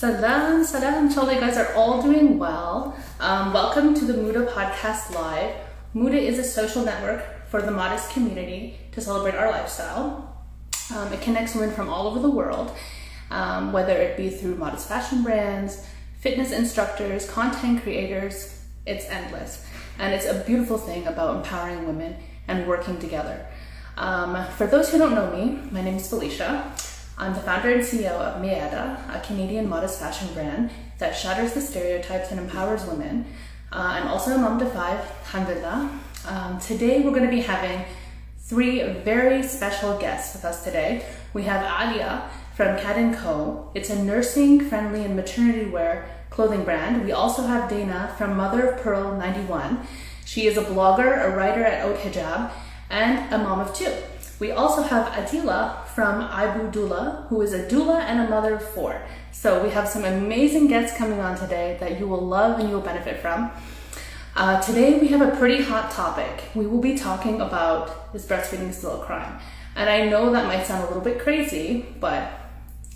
Salam, salam. Inshallah, you guys are all doing well. Um, welcome to the Muda Podcast Live. Muda is a social network for the modest community to celebrate our lifestyle. Um, it connects women from all over the world, um, whether it be through modest fashion brands, fitness instructors, content creators. It's endless. And it's a beautiful thing about empowering women and working together. Um, for those who don't know me, my name is Felicia. I'm the founder and CEO of Mieda, a Canadian modest fashion brand that shatters the stereotypes and empowers women. Uh, I'm also a mom to five, alhamdulillah. Um, today we're going to be having three very special guests with us today. We have Alia from Cat & Co. It's a nursing friendly and maternity wear clothing brand. We also have Dana from Mother of Pearl 91. She is a blogger, a writer at Haute Hijab, and a mom of two. We also have Adila from Ibu Dula, who is a doula and a mother of four. So we have some amazing guests coming on today that you will love and you will benefit from. Uh, today we have a pretty hot topic. We will be talking about is breastfeeding still a crime? And I know that might sound a little bit crazy, but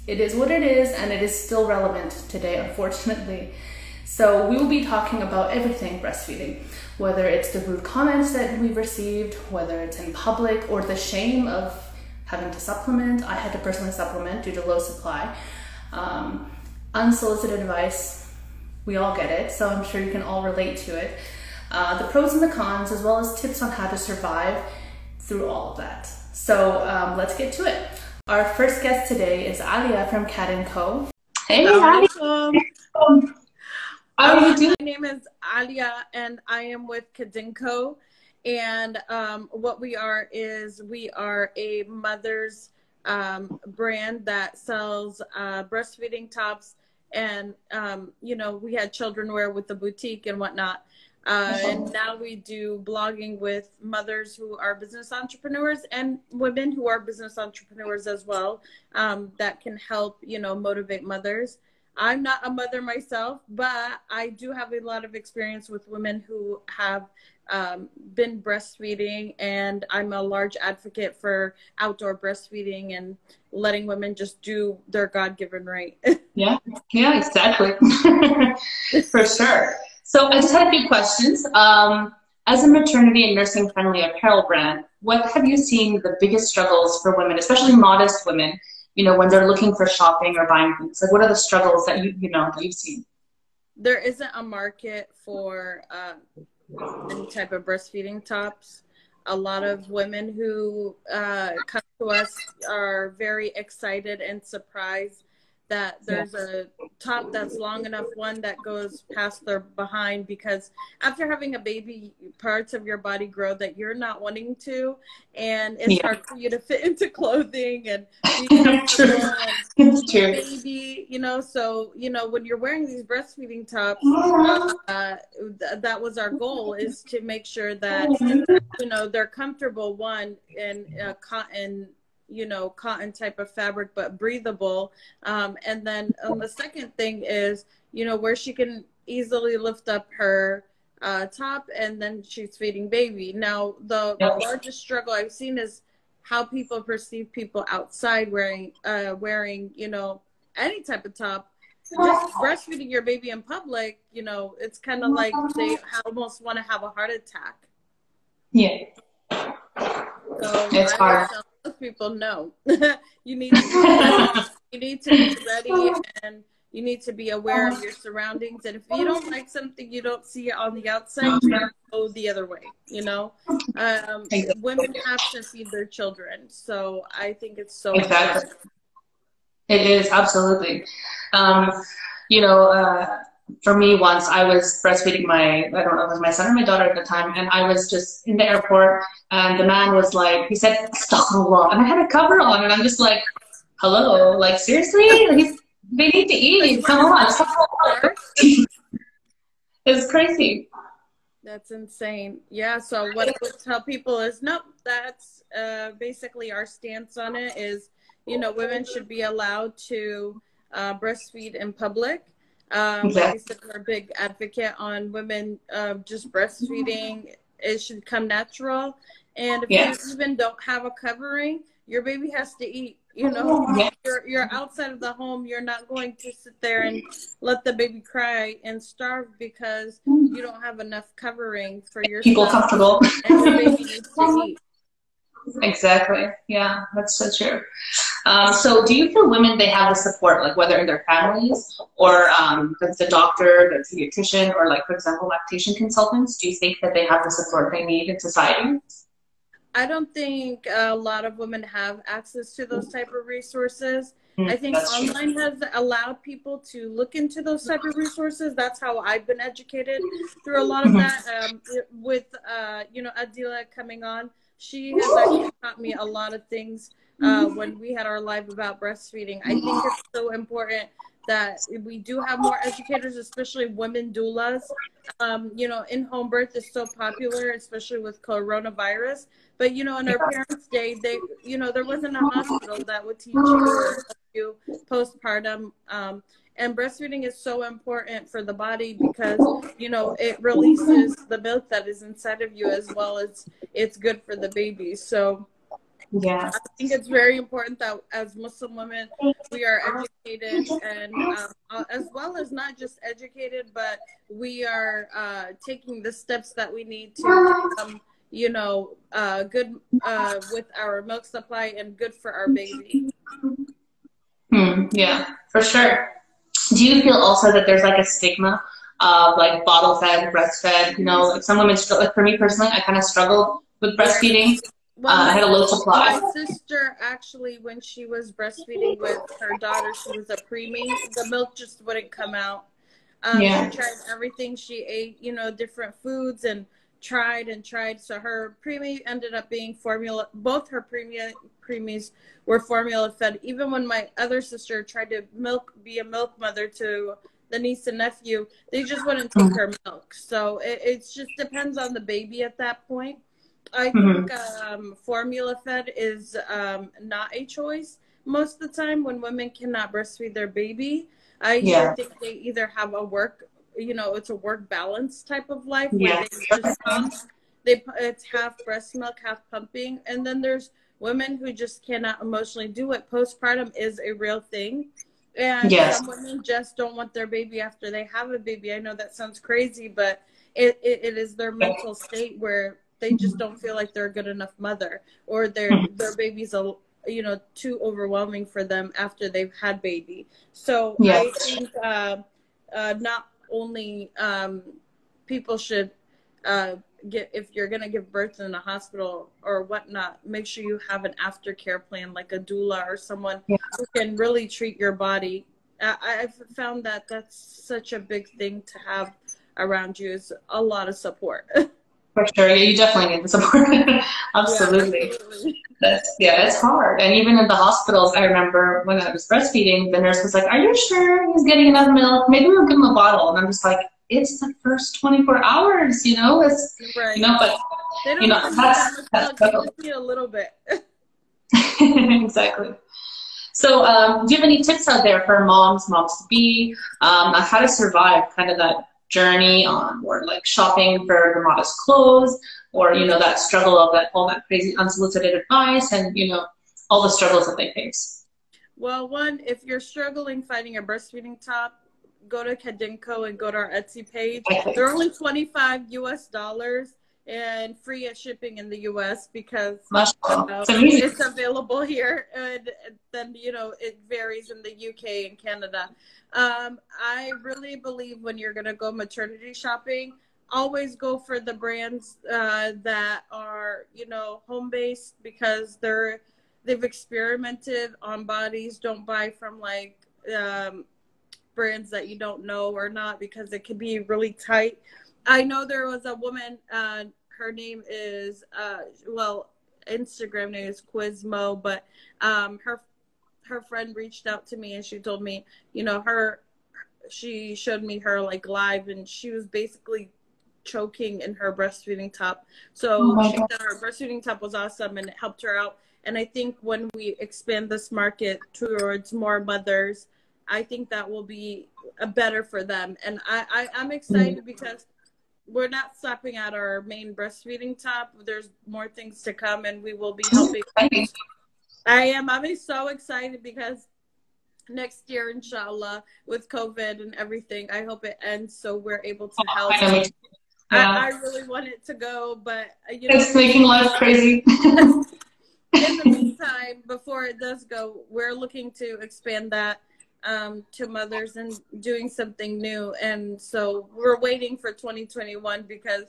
it is what it is and it is still relevant today, unfortunately. So we will be talking about everything breastfeeding whether it's the rude comments that we've received, whether it's in public, or the shame of having to supplement. I had to personally supplement due to low supply. Um, unsolicited advice, we all get it, so I'm sure you can all relate to it. Uh, the pros and the cons, as well as tips on how to survive through all of that. So um, let's get to it. Our first guest today is Alia from Cat & Co. Hey, Alia. Um, my name is Alia, and I am with Kadinko. And um, what we are is we are a mother's um, brand that sells uh, breastfeeding tops, and um, you know we had children wear with the boutique and whatnot. Uh, and now we do blogging with mothers who are business entrepreneurs and women who are business entrepreneurs as well um, that can help you know motivate mothers I'm not a mother myself, but I do have a lot of experience with women who have um, been breastfeeding, and I'm a large advocate for outdoor breastfeeding and letting women just do their God given right. yeah, yeah, exactly. for sure. So I just had a few questions. Um, as a maternity and nursing friendly apparel brand, what have you seen the biggest struggles for women, especially modest women? you know, when they're looking for shopping or buying things? Like, what are the struggles that you, you know, that you've seen? There isn't a market for uh, any type of breastfeeding tops. A lot of women who uh, come to us are very excited and surprised that there's a top that's long enough one that goes past their behind because after having a baby parts of your body grow that you're not wanting to and it's yeah. hard for you to fit into clothing and baby you know? So you know when you're wearing these breastfeeding tops uh, th- that was our goal is to make sure that you know they're comfortable one and uh, cotton you know cotton type of fabric but breathable. Um, and then um, the second thing is you know where she can easily lift up her uh, top and then she's feeding baby. Now the, the largest struggle i've seen is how people perceive people outside wearing uh, wearing you know any type of top. Just breastfeeding your baby in public you know it's kind of like they almost want to have a heart attack. Yeah so it's hard people know. you need to you need to be ready and you need to be aware of your surroundings. And if you don't like something, you don't see it on the outside, you go the other way. You know, um, women have to feed their children, so I think it's so exactly. Important. It is absolutely. Um, you know. Uh, for me once I was breastfeeding my I don't know it was my son or my daughter at the time and I was just in the airport and the man was like he said astaghfirullah and I had a cover on and I'm just like hello like seriously? Like, they need to eat. Come on it's crazy. That's insane. Yeah so what I would tell people is nope that's uh, basically our stance on it is you know women should be allowed to uh, breastfeed in public um, exactly. Like I said, we're a big advocate on women uh, just breastfeeding. It should come natural. And if yes. you even don't have a covering, your baby has to eat. You know, you're you're outside of the home. You're not going to sit there and let the baby cry and starve because you don't have enough covering for your people comfortable. and your baby needs to eat. Exactly. Yeah, that's so true. Um, so, do you feel women they have the support, like whether in their families or um, the, doctor, the pediatrician, or like for example, lactation consultants? Do you think that they have the support they need in society? I don't think a lot of women have access to those type of resources. Mm, I think that's true. online has allowed people to look into those type of resources. That's how I've been educated through a lot of Mhm. that. Um, with uh, you know Adila coming on, she has actually taught me a lot of things uh, when we had our live about breastfeeding. I think it's so important that we do have more educators, especially women doulas. Um, you know, in home birth is so popular, especially with coronavirus. But you know, in our parents' day, they, you know, there wasn't a hospital that would teach you you postpartum. Um, and breastfeeding is so important for the body because you know it releases the milk that is inside of you as well as it's good for the baby. So Yeah. I think it's very important that as Muslim women, we are educated and um, uh, as well as not just educated, but we are uh, taking the steps that we need to become, you know, uh, good uh, with our milk supply and good for our baby. Hmm, yeah, for sure. Do you feel also that there's like a stigma of like bottle fed, breastfed? You know, like some women struggle. Like for me personally, I kind of struggled with breastfeeding. Well, Uh, I had a low supply. My sister actually, when she was breastfeeding with her daughter, she was a preemie. The milk just wouldn't come out. Um, Yeah. She tried everything. She ate, you know, different foods and tried and tried. So her preemie ended up being formula. Both her preemie preemies were formula fed. Even when my other sister tried to milk, be a milk mother to the niece and nephew, they just wouldn't take her milk. So it, it just depends on the baby at that point. I think um, formula fed is um, not a choice most of the time when women cannot breastfeed their baby. I Yeah. think they either have a work, you know, it's a work balance type of life where they just pump, they it's half breast milk, half pumping, and then there's women who just cannot emotionally do it. Postpartum is a real thing. And Yes. some women just don't want their baby after they have a baby. I know that sounds crazy, but it, it, it is their mental state where they just don't feel like they're a good enough mother or their their baby's a you know too overwhelming for them after they've had baby. So i think uh, uh, not only um, people should uh, get if you're gonna give birth in a hospital or whatnot make sure you have an aftercare plan like a doula or someone Yeah. who can really treat your body. I, i've found that that's such a big thing to have around you is a lot of support For sure. Yeah, you definitely need the support. Absolutely. Yeah, absolutely. That's yeah, it's hard. And even in the hospitals, I remember when I was breastfeeding, the nurse was like, "Are you sure he's getting enough milk? Maybe we'll give him a bottle." And I'm just like, "It's the first 24 hours, you know. It's Right. you know, but you know, that's- that that's need a little bit. exactly." So, um, do you have any tips out there for moms, moms to be, um, how to survive kind of that journey on, or like shopping for the modest clothes, or you know that struggle of that all that crazy unsolicited advice, and you know all the struggles that they face. Well, one, if you're struggling finding a breastfeeding top, go to Kadinko and go to our Etsy page. They're only 25 US dollars and free at shipping in the US because Mashallah. uh, It's it's available here and then you know it varies in the UK and Canada. Um, I really believe when you're gonna go maternity shopping, always go for the brands uh, that are you know home based because they're they've experimented on bodies. Don't buy from like um, brands that you don't know or not because it can be really tight. I know there was a woman. Uh, her name is uh, well, Instagram name is Quizmo, but um, her her friend reached out to me and she told me, you know, her she showed me her like live and she was basically choking in her breastfeeding top. So Oh she said her breastfeeding top was awesome and it helped her out. And I think when we expand this market towards more mothers, I think that will be a better for them. And I, I I'm excited because we're not stopping at our main breastfeeding top. There's more things to come, and we will be helping I am. I'm so excited because next year, inshallah, with COVID and everything, I hope it ends so we're able to help. I, I, I really want it to go, but uh, you know, it's making life crazy. in the meantime, before it does go, we're looking to expand that um, to mothers and doing something new. And so we're waiting for 2021 because,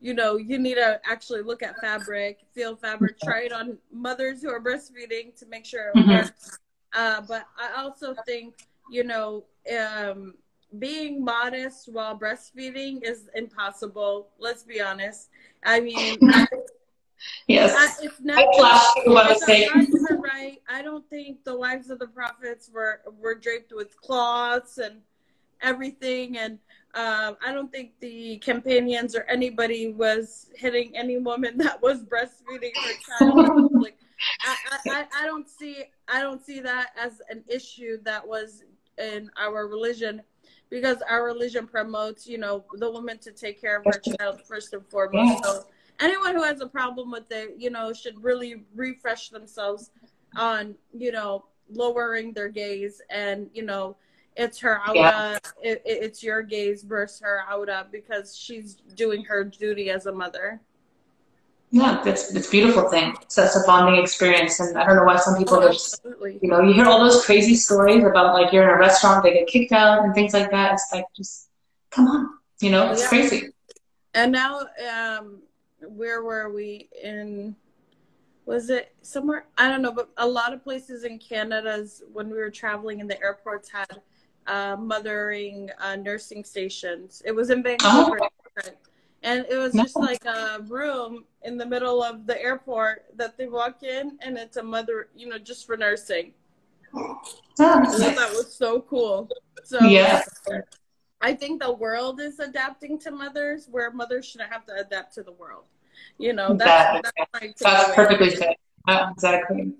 you know, you need to actually look at fabric, feel fabric, try it on mothers who are breastfeeding to make sure it mm-hmm. works. Uh, but I also think, you know, um, being modest while breastfeeding is impossible. Let's be honest. I mean, Yes. I, if not, if the are right, I don't think the wives of the prophets were were draped with cloths and everything, and uh, I don't think the companions or anybody was hitting any woman that was breastfeeding her child. like, I, I, I don't see I don't see that as an issue that was in our religion because our religion promotes, you know, the woman to take care of her child first and foremost. So anyone who has a problem with it, you know, should really refresh themselves on, you know, lowering their gaze and, you know, it's her awrah, yeah. it, it's your gaze versus her awrah because she's doing her duty as a mother. Yeah, it's it's a beautiful thing. So it's a bonding experience, and I don't know why some people oh, just, you know, you hear all those crazy stories about like you're in a restaurant, they get kicked out and things like that. It's like just come on, you know, it's yeah. crazy. And now, um, where were we in was it somewhere? I don't know but a lot of places in canada's when we were traveling in the airports had uh, mothering uh, nursing stations. It was in vancouver. Oh. and it was just like a room in the middle of the airport that they walk in and it's a mother you know just for nursing. Oh, that was so cool. So yeah I think the world is adapting to mothers where mothers shouldn't have to adapt to the world. You know, that's, exactly. that's, that's perfectly fit. Yeah, exactly.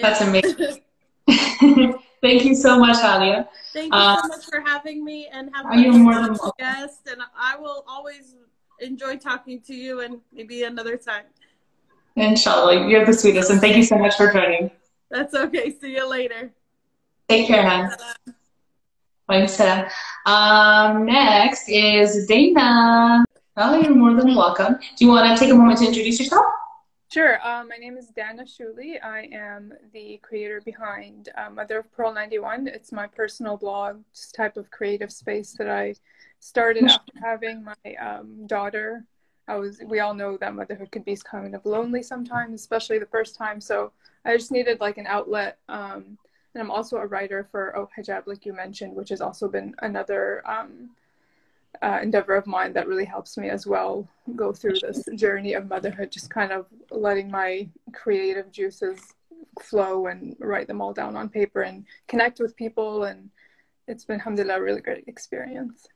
That's amazing. Thank you so much, Alia. Thank you uh, so much for having me and having me more than guest. And I will always enjoy talking to you and maybe another time. Inshallah. You're the sweetest. And thank you so much for joining. That's okay. See you later. Take care, hon. Thanks, Um, next is Dana. Oh, you're more than welcome. Do you want to take a moment to introduce yourself? Sure. Um, my name is Dana Shuli. I am the creator behind uh, Mother of Pearl 91. It's my personal blog, just type of creative space that I started after having my um, daughter. I was. We all know that motherhood can be kind of lonely sometimes, especially the first time. So I just needed like an outlet. Um, and I'm also a writer for Oh Hijab, like you mentioned, which has also been another um, uh, endeavor of mine that really helps me as well go through this journey of motherhood, just kind of letting my creative juices flow and write them all down on paper and connect with people. And it's been, alhamdulillah, a really great experience.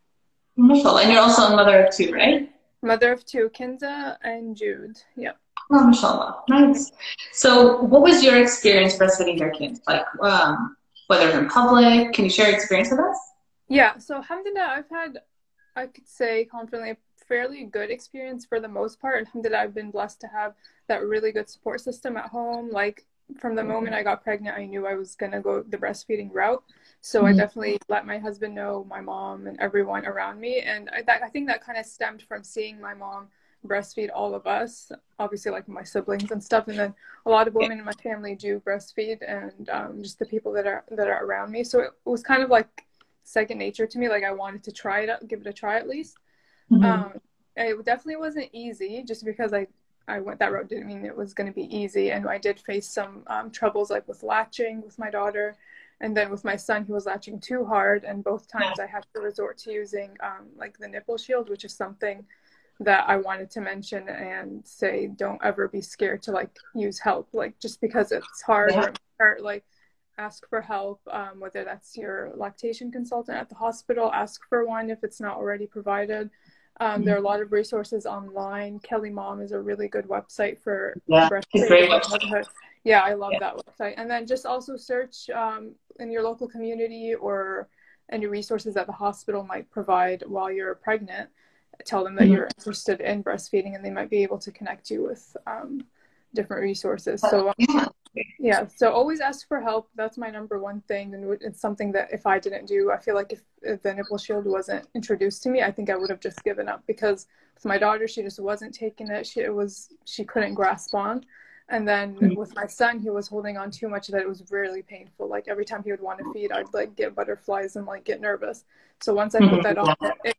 Wonderful. And you're also a mother of two, right? Mother of two, Kinza and Jude. Yeah. Oh, mashallah. Nice. So, what was your experience breastfeeding your kids? Like, um, whether in public, can you share your experience with us? Yeah. So, alhamdulillah, I've had, I could say confidently, a fairly good experience for the most part. Alhamdulillah, I've been blessed to have that really good support system at home. Like, from the moment I got pregnant, I knew I was going to go the breastfeeding route. So mm-hmm. I definitely let my husband know, my mom, and everyone around me. And I, that, I think that kind of stemmed from seeing my mom breastfeed all of us, obviously like my siblings and stuff, and then a lot of women in my family do breastfeed, and um, just the people that are that are around me. So it was kind of like second nature to me. Like I wanted to try it, out, give it a try at least. Mm-hmm. Um, it definitely wasn't easy, just because I I went that route didn't mean it was going to be easy, and I did face some um, troubles like with latching with my daughter. And then with my son, he was latching too hard, and both times I had to resort to using um, like the nipple shield, which is something that I wanted to mention and say don't ever be scared to like use help like just because it's hard yeah. or like ask for help um, whether that's your lactation consultant at the hospital ask for one if it's not already provided um, mm-hmm. there are a lot of resources online KellyMom is a really good website for yeah, great website. yeah i love yeah. that website and then just also search um, in your local community or any resources that the hospital might provide while you're pregnant tell them that mm-hmm. you're interested in breastfeeding and they might be able to connect you with um, different resources so yeah. Yeah so always ask for help. That's my number one thing and it's something that if i didn't do i feel like if, if the nipple shield wasn't introduced to me i think i would have just given up because with my daughter she just wasn't taking it. She it was she couldn't grasp on. And then mm-hmm. with my son he was holding on too much that it was really painful. Like every time he would want to feed i'd like get butterflies and like get nervous. So once i put mm-hmm. that on it,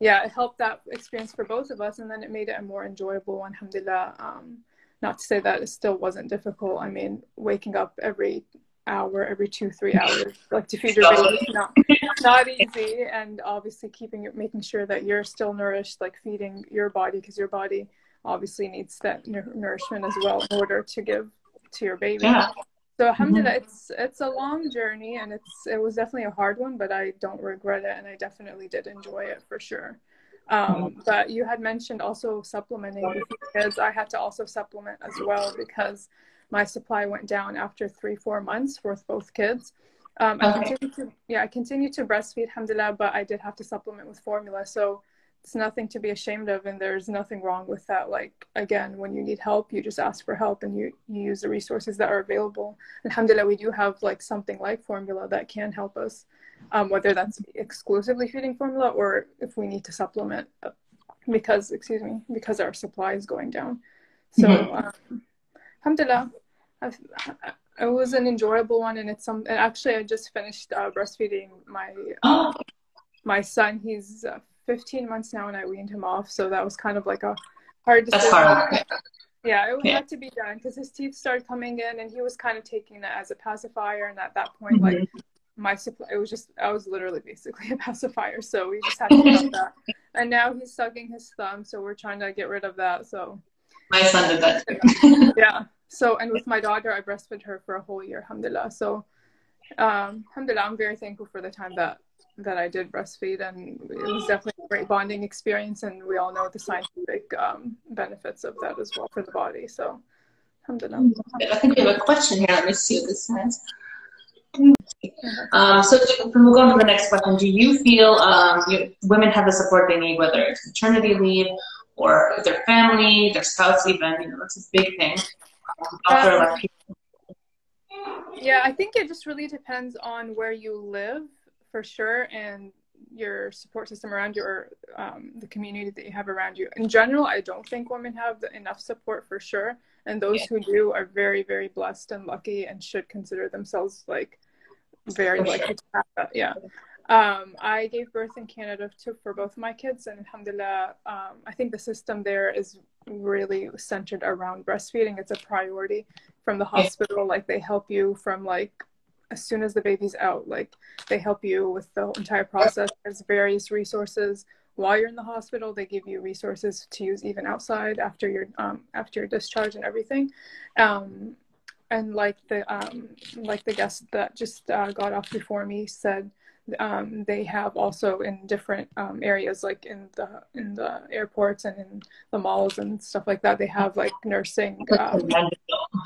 yeah it helped that experience for both of us and then it made it a more enjoyable one. Alhamdulillah um, not to say that it still wasn't difficult. I mean, waking up every hour, every two, three hours, like to feed your baby, not not easy. And obviously, keeping it, making sure that you're still nourished, like feeding your body, because your body obviously needs that nourishment as well in order to give to your baby. Yeah. So alhamdulillah, mm-hmm. it's it's a long journey and it's it was definitely a hard one, but I don't regret it and I definitely did enjoy it for sure. Um, but you had mentioned also supplementing because I had to also supplement as well because my supply went down after three, four months with both kids. Um, I okay. continue to, yeah, I continue to breastfeed, alhamdulillah, but I did have to supplement with formula. So it's nothing to be ashamed of and there's nothing wrong with that like again when you need help you just ask for help and you, you use the resources that are available alhamdulillah we do have like something like formula that can help us um, whether that's exclusively feeding formula or if we need to supplement because excuse me because our supply is going down so mm-hmm. um, alhamdulillah I've, it was an enjoyable one and it's some and actually i just finished uh, breastfeeding my uh, my son he's uh, 15 months now and I weaned him off. So that was kind of like a hard decision. That's hard. Yeah, it yeah. had to be done because his teeth started coming in and he was kind of taking that as a pacifier. And at that point, mm-hmm. like my supply, it was just, I was literally basically a pacifier. So we just had to cut that. And now he's sucking his thumb. So we're trying to get rid of that. So my son did that. yeah. So, and with my daughter, I breastfed her for a whole year, alhamdulillah. So, um, alhamdulillah, I'm very thankful for the time that that I did breastfeed, and it was definitely a great bonding experience. And we all know the scientific um, benefits of that as well for the body. So, alhamdulillah. I think we have a question here. Let me see what this says. Um, so we'll go on to the next question. Do you feel um, you, women have the support they need, whether it's maternity leave or their family, their spouse, even? You know, that's a big thing. Um, yeah, I think it just really depends on where you live for sure and your support system around you or um, the community that you have around you. In general, I don't think women have enough support for sure. And those yeah. who do are very, very blessed and lucky and should consider themselves like very for lucky sure. to have that. Yeah. Um, I gave birth in Canada to, for both my kids, and alhamdulillah, um, I think the system there is really centered around breastfeeding. It's a priority from the hospital. Like they help you from like as soon as the baby's out like they help you with the entire process there's various resources while you're in the hospital they give you resources to use even outside after your um, after your discharge and everything. Um, and like the um, like the guest that just uh, got off before me said um, they have also in different um, areas like in the in the airports and in the malls and stuff like that they have like nursing um,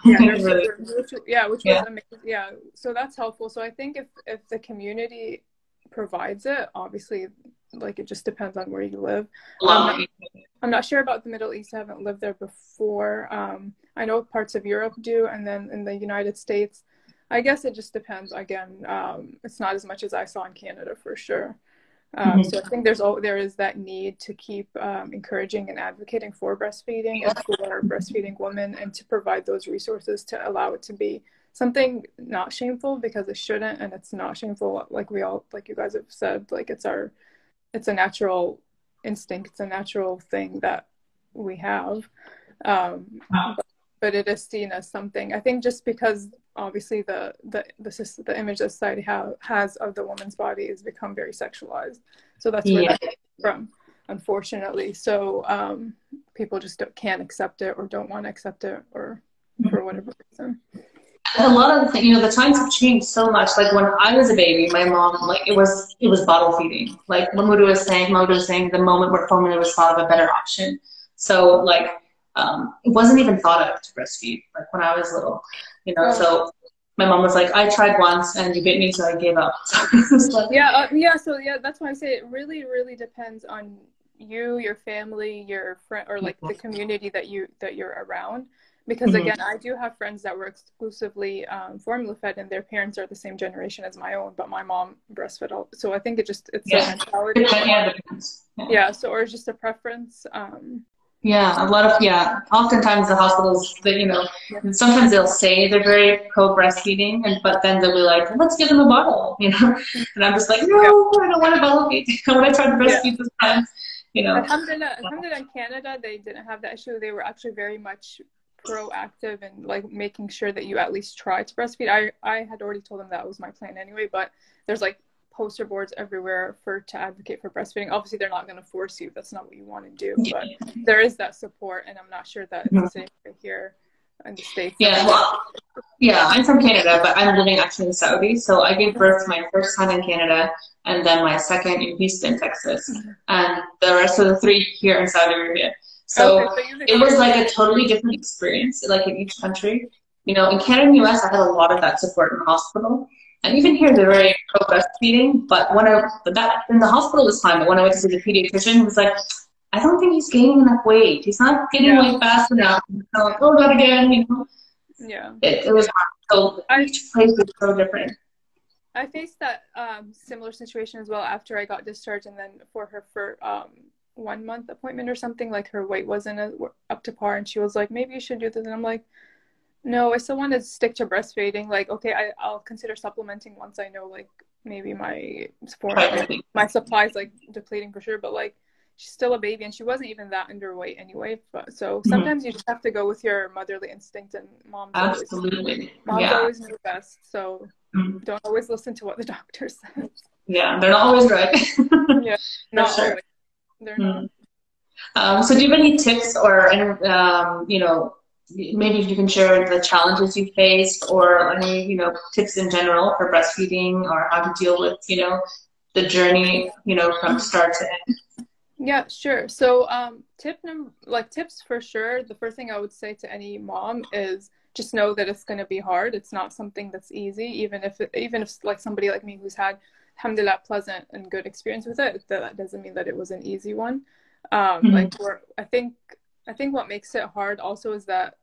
yeah, nursing, which, yeah which yeah. was amazing. Yeah so that's helpful. So i think if if the community provides it obviously like it just depends on where you live I'm not, I'm not sure about the middle east i haven't lived there before um, i know parts of europe do and then in the united states I guess it just depends. Again, um, it's not as much as I saw in Canada for sure. Um, mm-hmm. So I think there's all, there is that need to keep um, encouraging and advocating for breastfeeding and for breastfeeding women, and to provide those resources to allow it to be something not shameful because it shouldn't, and it's not shameful. Like we all, like you guys have said, like it's our, it's a natural instinct. It's a natural thing that we have. Um, wow. but, but it is seen as something. I think just because obviously the the the, the image that society ha- has of the woman's body has become very sexualized so that's where yeah. that from unfortunately so um, people just can't accept it or don't want to accept it or for whatever reason a lot of the you know the times have changed so much like when i was a baby my mom like it was it was bottle feeding like when Muda was saying Muda was saying the moment where formula was thought of a better option so like um, it wasn't even thought of to breastfeed like when i was little you know. So my mom was like, I tried once and you bit me, so I gave up. yeah, uh, yeah. So yeah, that's why I say it really, really depends on you, your family, your friend, or like the community that you that you're around. Because Mhm. again i do have friends that were exclusively um, formula fed and their parents are the same generation as my own but my mom breastfed all so i think it just it's Yeah. a mentality Yeah. Yeah. yeah so or it's just a preference um Yeah, a lot of yeah. Oftentimes the hospitals, that you know, sometimes they'll say they're very pro breastfeeding, and but then they'll be like, let's give them a bottle, you know. And I'm just like, no, I don't want a bottle feed. I want to try to breastfeed this time, you know. Alhamdulillah, Alhamdulillah, in Canada, they didn't have that issue. They were actually very much proactive and like making sure that you at least try to breastfeed. I, I had already told them that was my plan anyway, but there's like poster boards everywhere for to advocate for breastfeeding. Obviously, they're not going to force you. That's not what you want to do, Yeah. but there is that support, and I'm not sure that it's the same here in the states. Yeah, well, yeah, I'm from Canada, but I'm living actually in Saudi. So I gave birth to my first son in Canada, and then my second in Houston, Texas, mm-hmm. and the rest of the three here in Saudi Arabia. So Okay, you've it was like a totally different experience, like in each country. You know, in Canada and US, I had a lot of that support in the hospital. And even here, they're very pro breastfeeding. But when I, but that in the hospital was fine. But when I went to see the pediatrician, he was like, I don't think he's gaining enough weight. He's not getting Yeah. weight fast enough. So like, oh, that again. You know, yeah. it, it was hard. So I- each place is so different. I faced that um, similar situation as well after I got discharged, and then for her for um, one month appointment or something, like her weight wasn't a, up to par, and she was like, maybe you should do this, and I'm like, no, I still want to stick to breastfeeding. Like, okay, I, I'll consider supplementing once I know like maybe my formula, my supplies like depleting for sure, but like she's still a baby and she wasn't even that underweight anyway. But so Mhm. sometimes you just have to go with your motherly instinct, and mom's always Absolutely. mom's Yeah. always know best. So Mhm. don't always listen to what the doctor says. Yeah. They're not always right. Not sure. always. They're not. Mm. Um, so do you have any tips or um, you know, maybe if you can share the challenges you faced or any, you know, tips in general for breastfeeding or how to deal with, you know, the journey, you know, from start to end? Yeah, sure. So, um, tip number, like tips for sure. The first thing I would say to any mom is just know that it's going to be hard. It's not something that's easy, even if, it, even if like somebody like me who's had, alhamdulillah, pleasant and good experience with it, that, that doesn't mean that it was an easy one. Um, Mhm. like we're, I think, I think what makes it hard also is that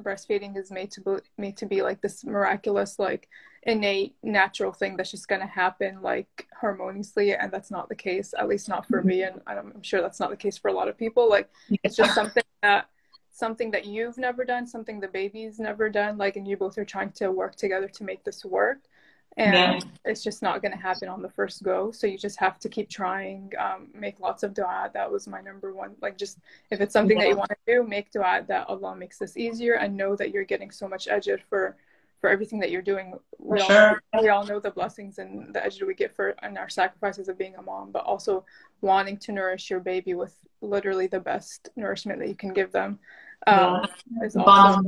breastfeeding is made to be made to be like this miraculous, like innate, natural thing that's just going to happen like harmoniously, and that's not the case. At least not for me, and I'm I'm sure that's not the case for a lot of people. Like it's just something that something that you've never done, something the baby's never done, like, and you both are trying to work together to make this work. And Yeah. it's just not going to happen on the first go. So you just have to keep trying, um, make lots of dua. That was my number one. Like, just if it's something that you want to do, make dua that Allah makes this easier and know that you're getting so much ajr for for everything that you're doing. We all, Sure. we all know the blessings and the ajr we get for and our sacrifices of being a mom, but also wanting to nourish your baby with literally the best nourishment that you can give them. Um, is Bond also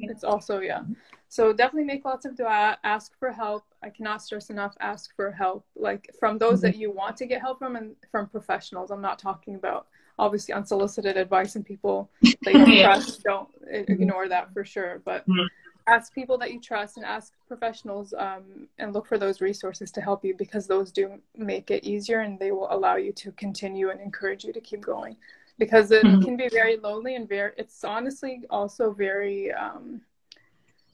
it's also yeah so definitely make lots of dua ask for help i cannot stress enough ask for help. Like from those that you want to get help from and from professionals. I'm not talking about obviously unsolicited advice and people that you Yeah. trust. Don't i- ignore that for sure. But Mhm. ask people that you trust and ask professionals um, and look for those resources to help you because those do make it easier and they will allow you to continue and encourage you to keep going. Because it Mhm. can be very lonely and very it's honestly also very um,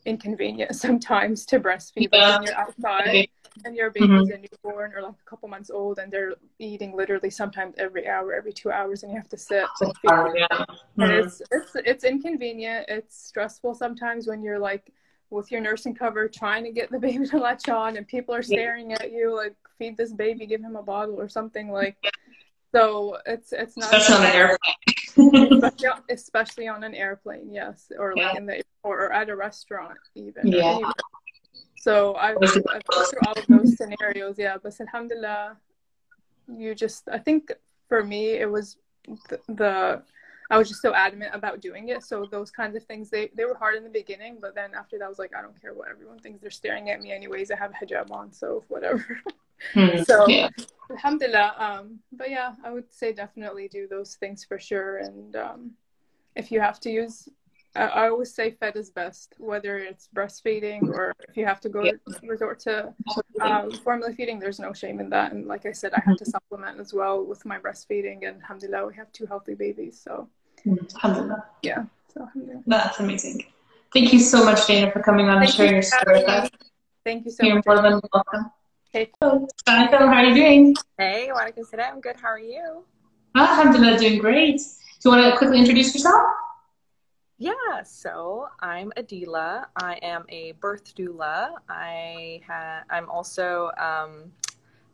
inconvenient sometimes to breastfeed Yeah. when you're outside and your baby's a newborn or like a couple months old and they're eating literally sometimes every hour every two hours and you have to sit and feed yeah. and Mhm. it's it's it's inconvenient. It's stressful sometimes when you're like with your nursing cover trying to get the baby to latch on and people are staring at you like feed this baby, give him a bottle or something like so it's it's not Especially on an airplane. especially, on- especially on an airplane, yes, or like Yeah. in the or, or at a restaurant even. Yeah. So I've, I've been through all of those scenarios, yeah. But alhamdulillah, you just I think for me it was the, the I was just so adamant about doing it. So those kinds of things they they were hard in the beginning, but then after that I was like I don't care what everyone thinks. They're staring at me anyways. I have a hijab on, so whatever. Mhm. So Yeah. alhamdulillah um but yeah i would say definitely do those things for sure and um if you have to use I, I always say fed is best whether it's breastfeeding or if you have to go Yeah. resort to um, formula feeding there's no shame in that and like i said i had to supplement as well with my breastfeeding and alhamdulillah we have two healthy babies so Mhm. Alhamdulillah. So alhamdulillah. That's amazing. Thank you so much, Dana, for coming on and sharing you your story with us. Thank you so You're much. more than welcome. Hey. How are you doing? Hey, Walaikum salam. I'm good. How are you? Alhamdulillah, doing great. Do you want to quickly introduce yourself? Yeah, so I'm Adila. I am a birth doula. I ha- I'm also um,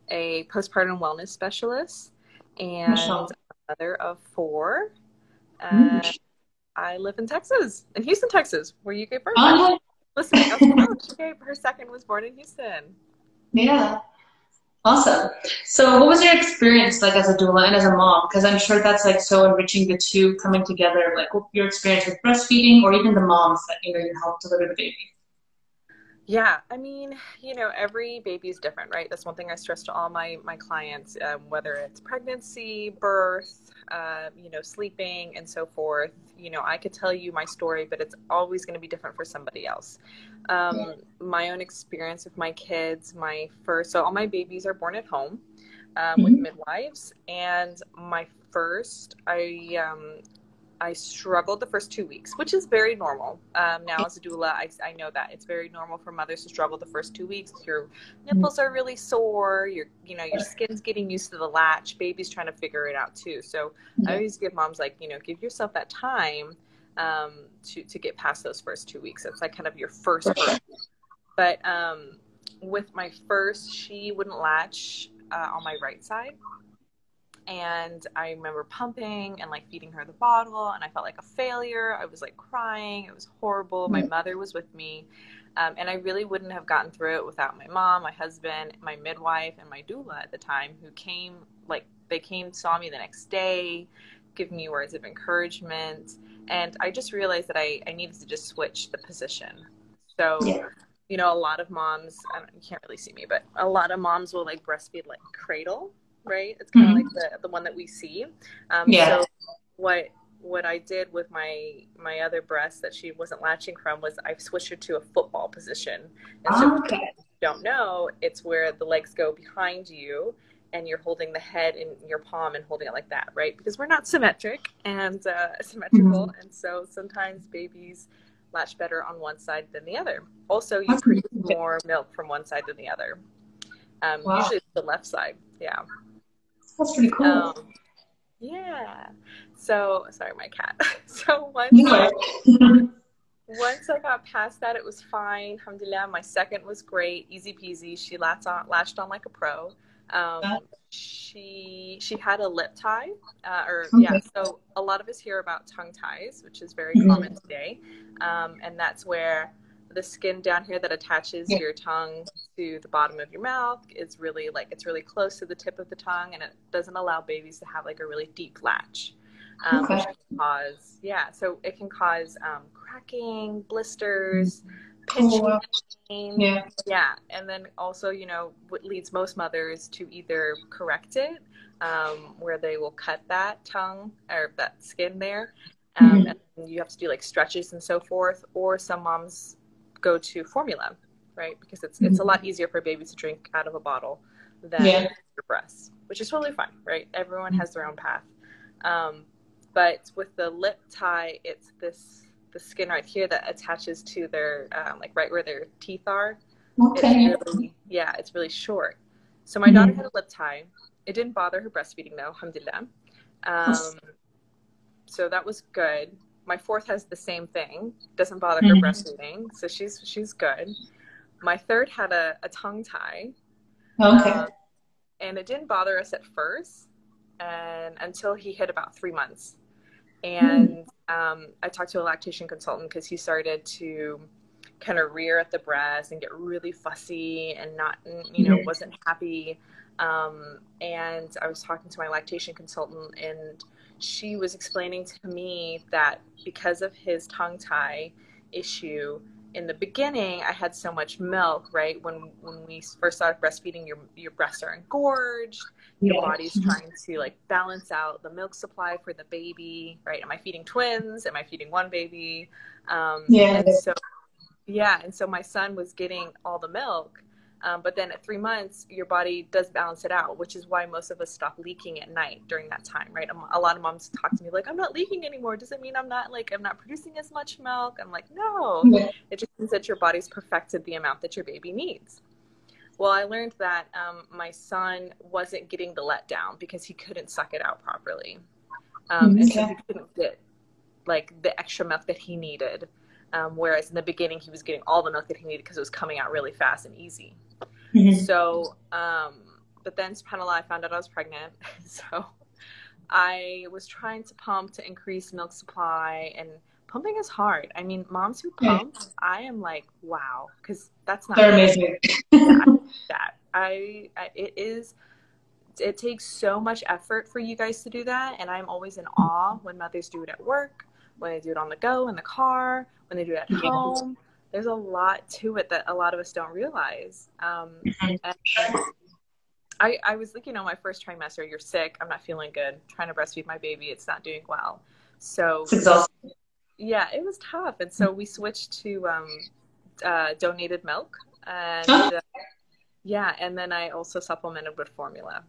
a postpartum wellness specialist and a mother of four. Mm. And I live in Texas, in Houston, Texas, where you gave birth. Oh, Listen, I was like, oh, she gave, her second was born in Houston. Yeah. Awesome. So, what was your experience like as a doula and as a mom? Because I'm sure that's like so enriching the two coming together, like your experience with breastfeeding or even the moms that you know you help deliver the baby. Yeah, I mean, you know, every baby is different, right? That's one thing I stress to all my my clients, um, whether it's pregnancy, birth, uh, you know, sleeping, and so forth. You know, I could tell you my story, but it's always going to be different for somebody else. Um, My own experience with my kids, my first, so all my babies are born at home um, with Mhm. midwives, and my first, I um, I struggled the first two weeks, which is very normal. Um, now, as a doula, I, I know that it's very normal for mothers to struggle the first two weeks. Your nipples are really sore. Your, you know, your skin's getting used to the latch. Baby's trying to figure it out too. So I always give moms like, you know, give yourself that time um, to to get past those first two weeks. It's like kind of your first. birth. But um, with my first, she wouldn't latch uh, on my right side and I remember pumping and like feeding her the bottle, and I felt like a failure. I was like crying. It was horrible. My mother was with me, um, and I really wouldn't have gotten through it without my mom, my husband, my midwife, and my doula at the time, who came like they came saw me the next day, give me words of encouragement, and I just realized that I I needed to just switch the position. So. Yeah. You know, a lot of moms, I don't, you can't really see me, but a lot of moms will like breastfeed like cradle, right? It's kind of Mhm. like the the one that we see. Um, Yeah. So what what I did with my my other breast that she wasn't latching from was I switched her to a football position. And so Oh, okay. if you don't know, it's where the legs go behind you and you're holding the head in your palm and holding it like that, right? Because we're not symmetric and uh, symmetrical, and so sometimes babies latch better on one side than the other. Also, you That's produce amazing. more milk from one side than the other. Um, Wow. Usually, it's the left side. Yeah. That's pretty cool. Um, yeah. So sorry, my cat. so once Anyway. once I got past that, it was fine. Alhamdulillah. My second was great, easy peasy. She latched on, latched on like a pro. Um, she she had a lip tie, uh, or Okay. yeah. So a lot of us hear about tongue ties, which is very Mhm. common today, um, and that's where the skin down here that attaches Yeah. your tongue to the bottom of your mouth is really like it's really close to the tip of the tongue, and it doesn't allow babies to have like a really deep latch. Um, Okay. which can cause yeah, so it can cause um, cracking, blisters, pinching, Oh, pain. Yeah. Yeah, and then also, you know, what leads most mothers to either correct it, um, where they will cut that tongue or that skin there, um, Mhm. and you have to do like stretches and so forth, or some moms go to formula, right? Because it's it's a lot easier for babies to drink out of a bottle than Yeah. your breasts, which is totally fine, right? Everyone has their own path. Um, but with the lip tie, it's this the skin right here that attaches to their um, like right where their teeth are. Okay. It's really, yeah, it's really short. So my Mhm. daughter had a lip tie. It didn't bother her breastfeeding though, alhamdulillah. Um, so that was good. My fourth has the same thing. Doesn't bother her Mhm. breastfeeding, so she's she's good. My third had a, a tongue tie. Okay. Um, and it didn't bother us at first and until he hit about three months and um, i talked to a lactation consultant because he started to kind of rear at the breast and get really fussy and not you know wasn't happy um, and i was talking to my lactation consultant and she was explaining to me that because of his tongue tie issue in the beginning i had so much milk right? When when we first started breastfeeding your your breasts are engorged. Your Yeah. body's trying to like balance out the milk supply for the baby right? Am i feeding twins? Am i feeding one baby? Um Yeah. and so yeah and so my son was getting all the milk Um, but then at three months, your body does balance it out, which is why most of us stop leaking at night during that time, right? A lot of moms talk to me like, "I'm not leaking anymore." Does it mean I'm not like I'm not producing as much milk? I'm like, no. Yeah. It just means that your body's perfected the amount that your baby needs. Well, I learned that um, my son wasn't getting the letdown because he couldn't suck it out properly, um, okay. and so he couldn't get like the extra milk that he needed. Um, whereas in the beginning, he was getting all the milk that he needed because it was coming out really fast and easy. Mm-hmm. So, um, but then subhanAllah, I found out I was pregnant. so I was trying to pump to increase milk supply and pumping is hard. I mean, moms who pump, yeah. I am like, wow, because that's not They're amazing. that I, I, it is. It takes so much effort for you guys to do that, and I'm always in awe when mothers do it at work, when they do it on the go in the car, when they do it at home there's a lot to it that a lot of us don't realize. Um, mm-hmm. I, I was like, you know, my first trimester, you're sick, I'm not feeling good, I'm trying to breastfeed my baby, it's not doing well. So, yeah, it was tough. And so we switched to um, uh, donated milk. And uh, yeah, and then I also supplemented with formula.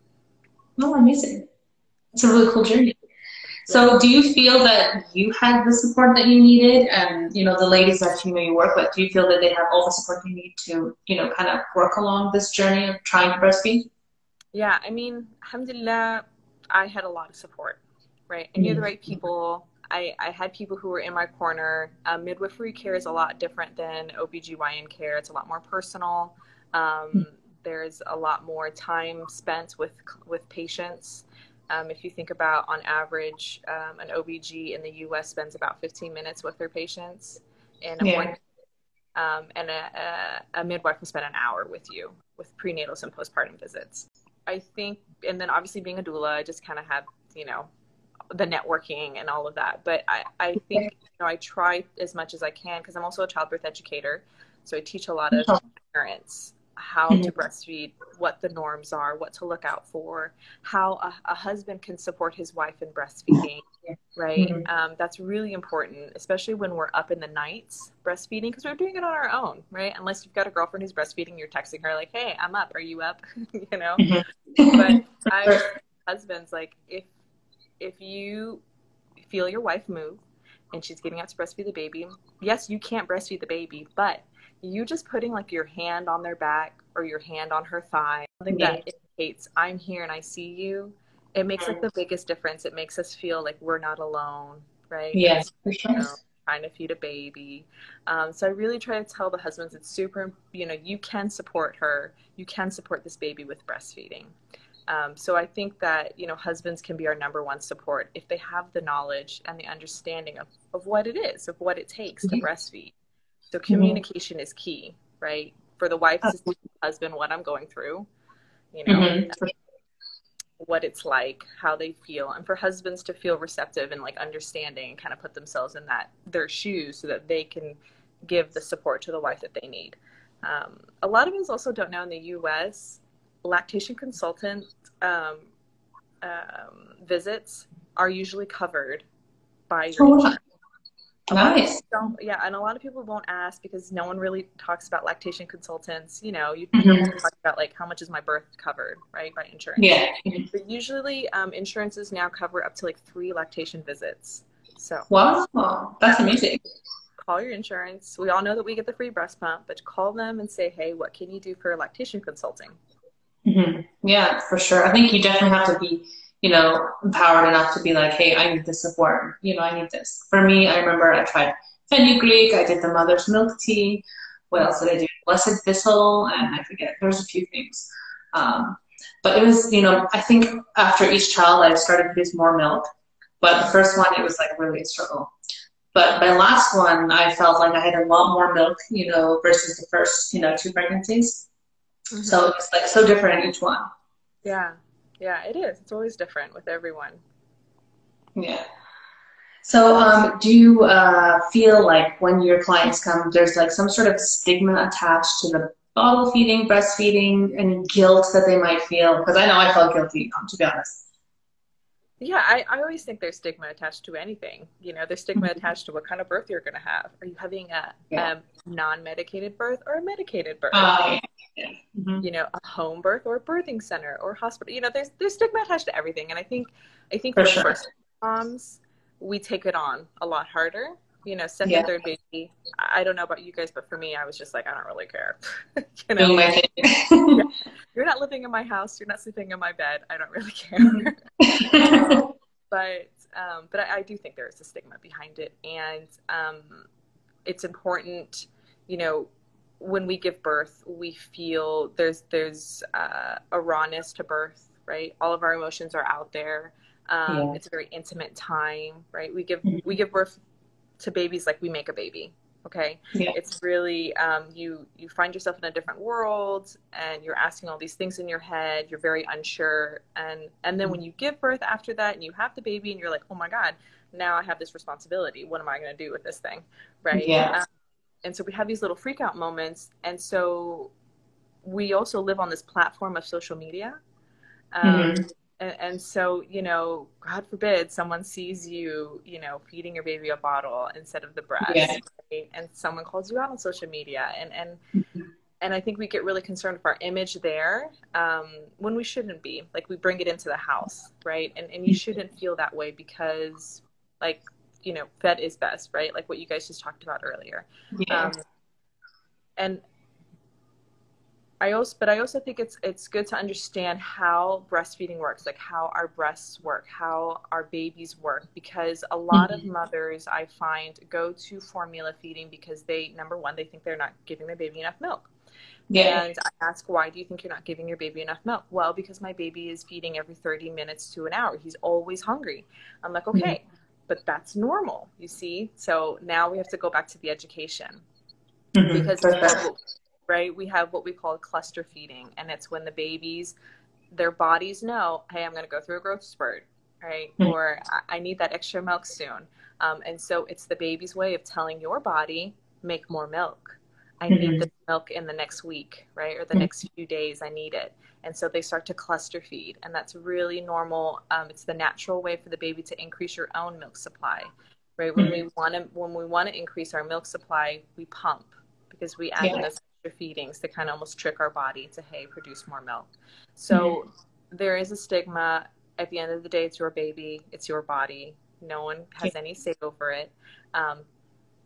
Oh, amazing. It's a really cool journey. So do you feel that you had the support that you needed and, you know, the ladies that you know you work with, do you feel that they have all the support you need to, you know, kind of work along this journey of trying to breastfeed? Yeah, I mean, alhamdulillah, I had a lot of support, right? I knew the right people. I, I had people who were in my corner. Um, midwifery care is a lot different than OBGYN care. It's a lot more personal. Um, there's a lot more time spent with with patients. Um, if you think about on average, um, an OBG in the US spends about 15 minutes with their patients, and, yeah. one, um, and a, a, a, midwife will spend an hour with you with prenatals and postpartum visits. I think, and then obviously being a doula, I just kind of have, you know, the networking and all of that. But I, I think, you know, I try as much as I can because I'm also a childbirth educator. So I teach a lot of parents how mm-hmm. to breastfeed, what the norms are, what to look out for, how a, a husband can support his wife in breastfeeding, right? Mm-hmm. Um, that's really important, especially when we're up in the nights breastfeeding because we're doing it on our own, right? Unless you've got a girlfriend who's breastfeeding, you're texting her like, "Hey, I'm up. Are you up?" you know. Mm-hmm. but I, husbands, like if if you feel your wife move and she's getting out to breastfeed the baby, yes, you can't breastfeed the baby, but you just putting like your hand on their back or your hand on her thigh, something that indicates I'm here and I see you. It makes like the biggest difference. It makes us feel like we're not alone, right? Yes, for sure. You know, trying to feed a baby. Um, so I really try to tell the husbands it's super, you know, you can support her. You can support this baby with breastfeeding. Um, so I think that, you know, husbands can be our number one support if they have the knowledge and the understanding of, of what it is, of what it takes mm-hmm. to breastfeed. So communication mm-hmm. is key, right? For the wife to see the husband what I'm going through, you know, mm-hmm. what it's like, how they feel, and for husbands to feel receptive and like understanding and kind of put themselves in that their shoes so that they can give the support to the wife that they need. Um, a lot of us also don't know in the U.S. lactation consultant um, um, visits are usually covered by your oh, Nice. yeah, and a lot of people won't ask because no one really talks about lactation consultants. You know, you mm-hmm. talk about like how much is my birth covered, right, by insurance. Yeah. But usually, um, insurances now cover up to like three lactation visits. So. Wow, that's amazing. Call your insurance. We all know that we get the free breast pump, but call them and say, hey, what can you do for lactation consulting? Mm-hmm. Yeah, for sure. I think you definitely have to be you know, empowered enough to be like, hey, I need this support. You know, I need this. For me, I remember I tried fenugreek, I did the mother's milk tea. What else did I do? Blessed thistle, and I forget. There's a few things. Um, but it was, you know, I think after each child, I started to produce more milk. But the first one, it was like really a struggle. But my last one, I felt like I had a lot more milk, you know, versus the first, you know, two pregnancies. Mm-hmm. So it was like so different in each one. Yeah. Yeah, it is. It's always different with everyone. Yeah. So, um, do you uh, feel like when your clients come, there's like some sort of stigma attached to the bottle feeding, breastfeeding, and guilt that they might feel? Because I know I felt guilty, to be honest. Yeah, I, I always think there's stigma attached to anything. You know, there's stigma Mm-hmm. attached to what kind of birth you're going to have. Are you having a Yeah. um, non-medicated birth or a medicated birth? Uh, yeah. Mhm. you know, a home birth or a birthing center or hospital. You know, there's there's stigma attached to everything, and I think I think For for sure. first moms, we take it on a lot harder. You know, second, Yeah. third baby. I don't know about you guys, but for me, I was just like, I don't really care. you know, thing. you're not living in my house, you're not sleeping in my bed. I don't really care. But um, but I, I do think there is a stigma behind it, and um, it's important. You know, when we give birth, we feel there's there's uh, a rawness to birth, right? All of our emotions are out there. Um, Yeah. It's a very intimate time, right? We give Mhm. we give birth to babies like we make a baby. Okay, Yeah. it's really um, you you find yourself in a different world and you're asking all these things in your head you're very unsure and and then when you give birth after that and you have the baby and you're like oh my god now i have this responsibility what am i going to do with this thing right Yeah. Um, and so we have these little freak out moments and so we also live on this platform of social media um, Mhm. And, and so you know god forbid someone sees you you know feeding your baby a bottle instead of the breast Yeah. right? and someone calls you out on social media and and Mhm. and i think we get really concerned with our image there um, when we shouldn't be like we bring it into the house right and and you shouldn't feel that way because like you know fed is best right like what you guys just talked about earlier Yeah. um, and I also, but I also think it's it's good to understand how breastfeeding works, like how our breasts work, how our babies work, because a lot of mothers I find go to formula feeding because they number one they think they're not giving their baby enough milk, yeah. and I ask why do you think you're not giving your baby enough milk? Well, because my baby is feeding every thirty minutes to an hour. He's always hungry. I'm like okay, but that's normal, you see. So now we have to go back to the education Mhm. because For we have, sure. right we have what we call cluster feeding and it's when the babies their bodies know hey i'm going to go through a growth spurt right Mhm. or I, need that extra milk soon um, and so it's the baby's way of telling your body make more milk i Mhm. need this milk in the next week right or the Mhm. next few days i need it and so they start to cluster feed and that's really normal um, it's the natural way for the baby to increase your own milk supply right when we want to when we want to increase our milk supply we pump because we add Yeah. those feedings to kind of almost trick our body to hey produce more milk. So there is a stigma. At the end of the day it's your baby it's your body. No one has any say over it. Um,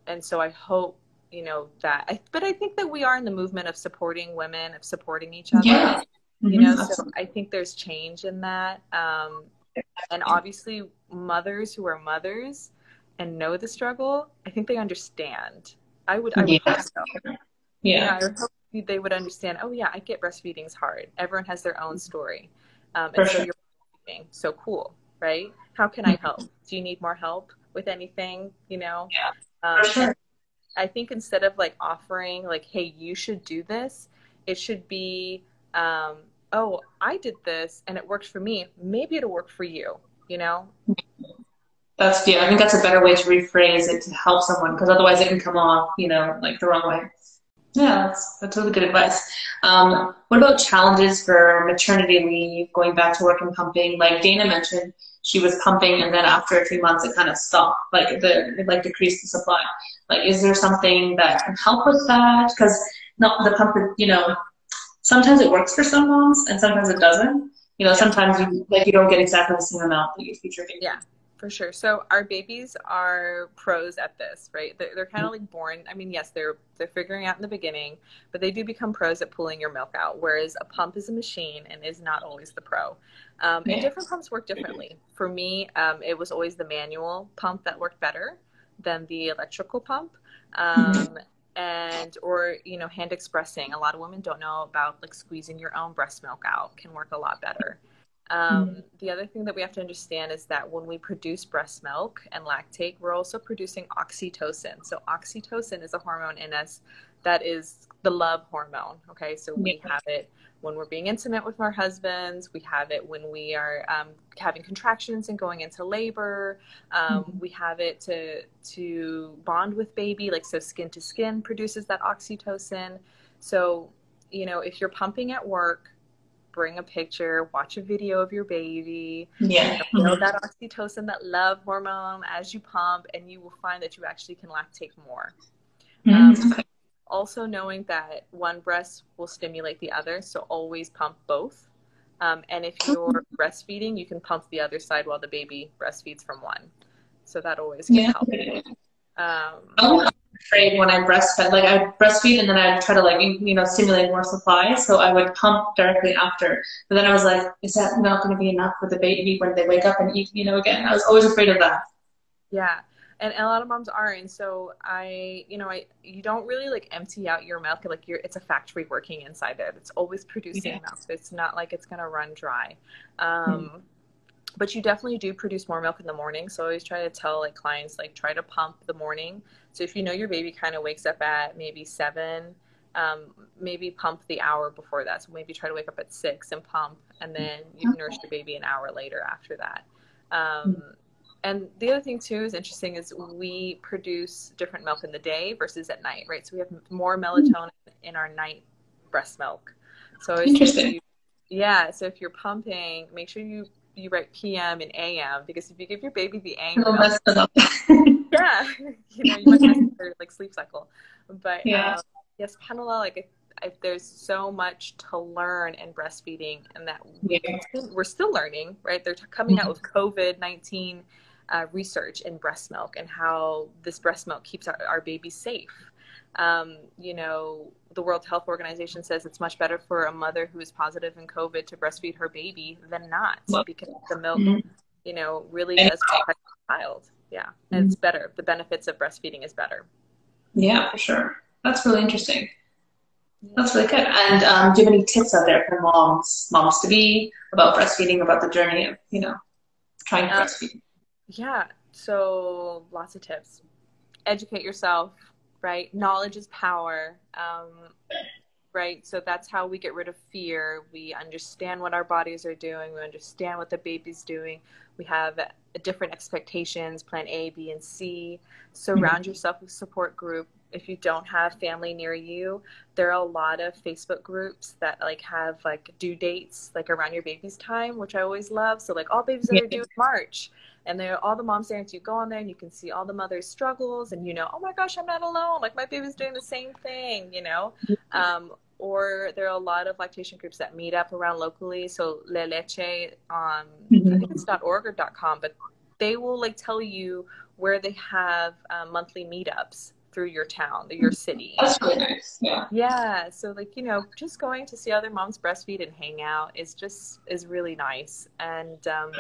and so i hope you know that I, but i think that we are in the movement of supporting women of supporting each other. Yeah. you Mhm. know so i think there's change in that. Um, and obviously mothers who are mothers and know the struggle i think they understand. I would i would Yeah. hope so Yeah. yeah, I hope they would understand. Oh yeah, I get breastfeeding's hard. Everyone has their own story, um, For so sure. you're breastfeeding. So cool, right? How can I help? Do you need more help with anything? You know, Yeah, um, For sure. I think instead of like offering like, hey, you should do this, it should be, um, oh, I did this and it worked for me. Maybe it'll work for you. You know? That's yeah. I think that's a better way to rephrase it to help someone because otherwise it can come off, you know, like the wrong way. Yeah, that's that's really good advice. Um, what about challenges for maternity leave, going back to work and pumping? Like Dana mentioned, she was pumping and then after a few months it kind of stopped, like the it like decreased the supply. Like, is there something that can help with that? Because not the pump, you know, sometimes it works for some moms and sometimes it doesn't. You know, sometimes you like you don't get exactly the same amount that you your baby. Yeah. For sure. So our babies are pros at this, right? They're, they're kind of like born. I mean, yes, they're they're figuring out in the beginning, but they do become pros at pulling your milk out. Whereas a pump is a machine and is not always the pro. Um, Yeah. And different pumps work differently. For me, um, it was always the manual pump that worked better than the electrical pump. Um, and or you know hand expressing a lot of women don't know about like squeezing your own breast milk out can work a lot better um, the other thing that we have to understand is that when we produce breast milk and lactate, we're also producing oxytocin. So, oxytocin is a hormone in us that is the love hormone. Okay, so we Yeah. have it when we're being intimate with our husbands, we have it when we are um, having contractions and going into labor, um, Mhm. we have it to, to bond with baby, like so skin to skin produces that oxytocin. So, you know, if you're pumping at work, bring a picture, watch a video of your baby, Yeah. you know, that oxytocin, that love hormone as you pump, and you will find that you actually can lactate more. Mhm. Okay. Also, knowing that one breast will stimulate the other, so always pump both. Um, and if you're breastfeeding, you can pump the other side while the baby breastfeeds from one. So that always can Yeah. help. Um, I'm afraid when I breastfed, like I breastfeed and then I'd try to like you know stimulate more supply, so I would pump directly after. But then I was like, is that not going to be enough for the baby when they wake up and eat? You know, again, I was always afraid of that. Yeah. And a lot of moms are. And so I, you know, I, you don't really like empty out your milk. Like you're, it's a factory working inside it. It's always producing Yeah. milk. It's not like it's going to run dry. Um, but you definitely do produce more milk in the morning. So I always try to tell like clients, like try to pump the morning. So if you know your baby kind of wakes up at maybe seven, um, maybe pump the hour before that. So maybe try to wake up at six and pump, and then you nurse your baby an hour later after that. Um, and the other thing too is interesting is we produce different milk in the day versus at night, right? So we have more melatonin in our night breast milk. So it's- Interesting. yeah. So if you're pumping, make sure you you write PM and AM because if you give your baby the AM It'll mess it up. yeah, you know, you might mess with their like sleep cycle. But Yeah. um, yes, Panela, like if, there's so much to learn in breastfeeding, and that we Yeah. we're still learning, right? They're t- coming out with COVID nineteen uh, research in breast milk and how this breast milk keeps our, our babies safe. Um, you know, the World Health Organization says it's much better for a mother who is positive in COVID to breastfeed her baby than not Well, because the milk Mhm. you know, really does protect the child. Yeah. And it's better. The benefits of breastfeeding is better. Yeah, for sure. That's really interesting. That's really good. And um, do you have any tips out there for moms, moms to be about breastfeeding, about the journey of you know trying to Uh, breastfeed? Yeah. So lots of tips. Educate yourself, right? Knowledge is power. Um, right. So that's how we get rid of fear. We understand what our bodies are doing. We understand what the baby's doing. We have different expectations, plan A, B, and C. Surround yourself with support group. If you don't have family near you, there are a lot of Facebook groups that like have like due dates like around your baby's time, which I always love. So like all babies that are due in March, and there all the moms there, and you go on there and you can see all the mothers' struggles, and you know, oh my gosh, I'm not alone. Like my baby's doing the same thing, you know. Um, or there are a lot of lactation groups that meet up around locally. So La Leche on I Mhm. think it's dot .org or .com, but they will like tell you where they have um, monthly meetups through your town, your city. That's really nice. Yeah. Yeah, so like you know, just going to see other moms breastfeed and hang out is just is really nice, and um,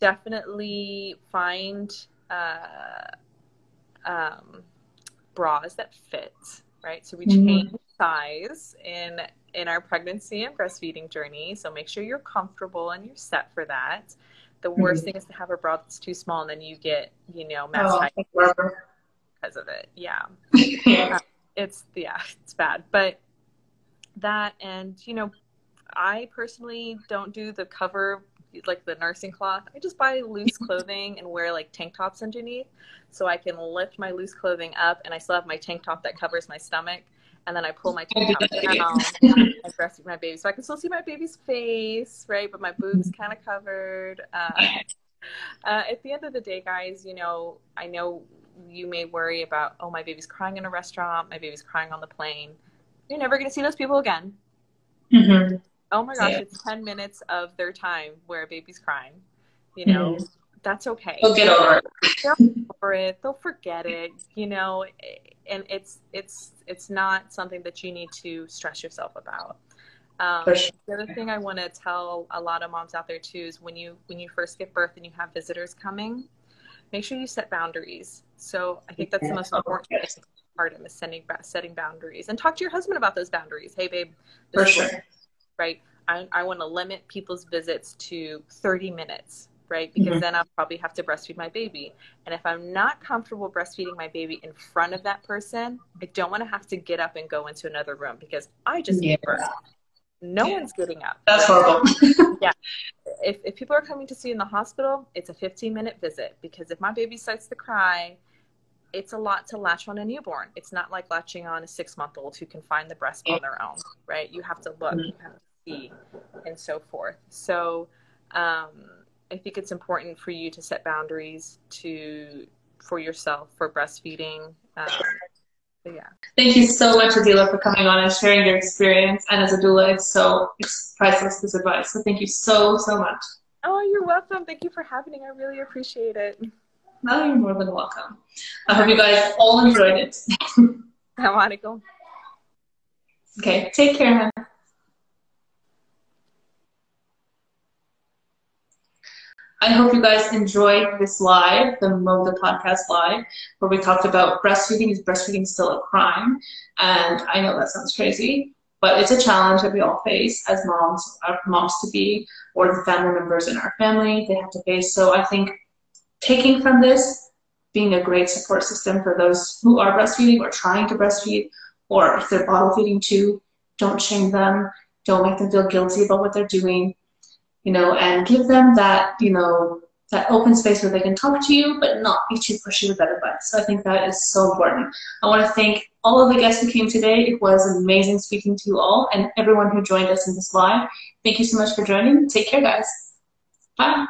definitely find uh, um, bras that fit. Right, so we Mhm. change size in in our pregnancy and breastfeeding journey. So make sure you're comfortable and you're set for that. The worst Mhm. thing is to have a bra that's too small and then you get you know mass Oh, because of it. Yeah yeah. it's yeah it's bad but that and you know i personally don't do the cover like the nursing cloth i just buy loose clothing and wear like tank tops underneath so i can lift my loose clothing up and i still have my tank top that covers my stomach and then i pull my tank top down and breastfeed my baby so i can still see my baby's face right but my boobs kind of covered uh, uh, at the end of the day, guys, you know, I know you may worry about, oh, my baby's crying in a restaurant, my baby's crying on the plane. You're never going to see those people again. hmm Oh my gosh, Yeah. it's 10 minutes of their time where a baby's crying. You know, that's okay. They'll get over it. over it. They'll forget it, you know, and it's it's it's not something that you need to stress yourself about. Um, sure. the other thing I want to tell a lot of moms out there too is when you when you first give birth and you have visitors coming, make sure you set boundaries. So I think that's the most important Yes, part of is setting setting boundaries and talk to your husband about those boundaries. Hey, babe, For this is sure. Right? I, I want to limit people's visits to 30 minutes, right? Because Mhm. then I'll probably have to breastfeed my baby. And if I'm not comfortable breastfeeding my baby in front of that person, I don't want to have to get up and go into another room because I just Yeah. No Yeah. one's getting up. That's horrible. Yeah. If, if people are coming to see you in the hospital, it's a 15 minute visit because if my baby starts to cry, it's a lot to latch on a newborn. It's not like latching on a six month old who can find the breast on their own, right? You have to look, you have to see and so forth. So um, I think it's important for you to set boundaries to for yourself for breastfeeding. Um, yeah. Thank you so much, Adila, for coming on and sharing your experience. And as a doula, it's so it's priceless this advice. So thank you so so much. Oh, you're welcome. Thank you for having. I really appreciate it. No, you're more than welcome. I hope you guys all enjoyed it. Assalamualaikum. Okay, take care, man. I hope you guys enjoyed this live, the Moda podcast live, where we talked about breastfeeding. Is breastfeeding still a crime? And I know that sounds crazy, but it's a challenge that we all face as moms, our moms to be, or the family members in our family they have to face. So I think taking from this, being a great support system for those who are breastfeeding or trying to breastfeed, or if they're bottle feeding too, don't shame them. Don't make them feel guilty about what they're doing you know, and give them that, you know, that open space where they can talk to you, but not be too pushy with that advice. So I think that is so important. I want to thank all of the guests who came today. It was amazing speaking to you all and everyone who joined us in this live. Thank you so much for joining. Take care, guys. Bye.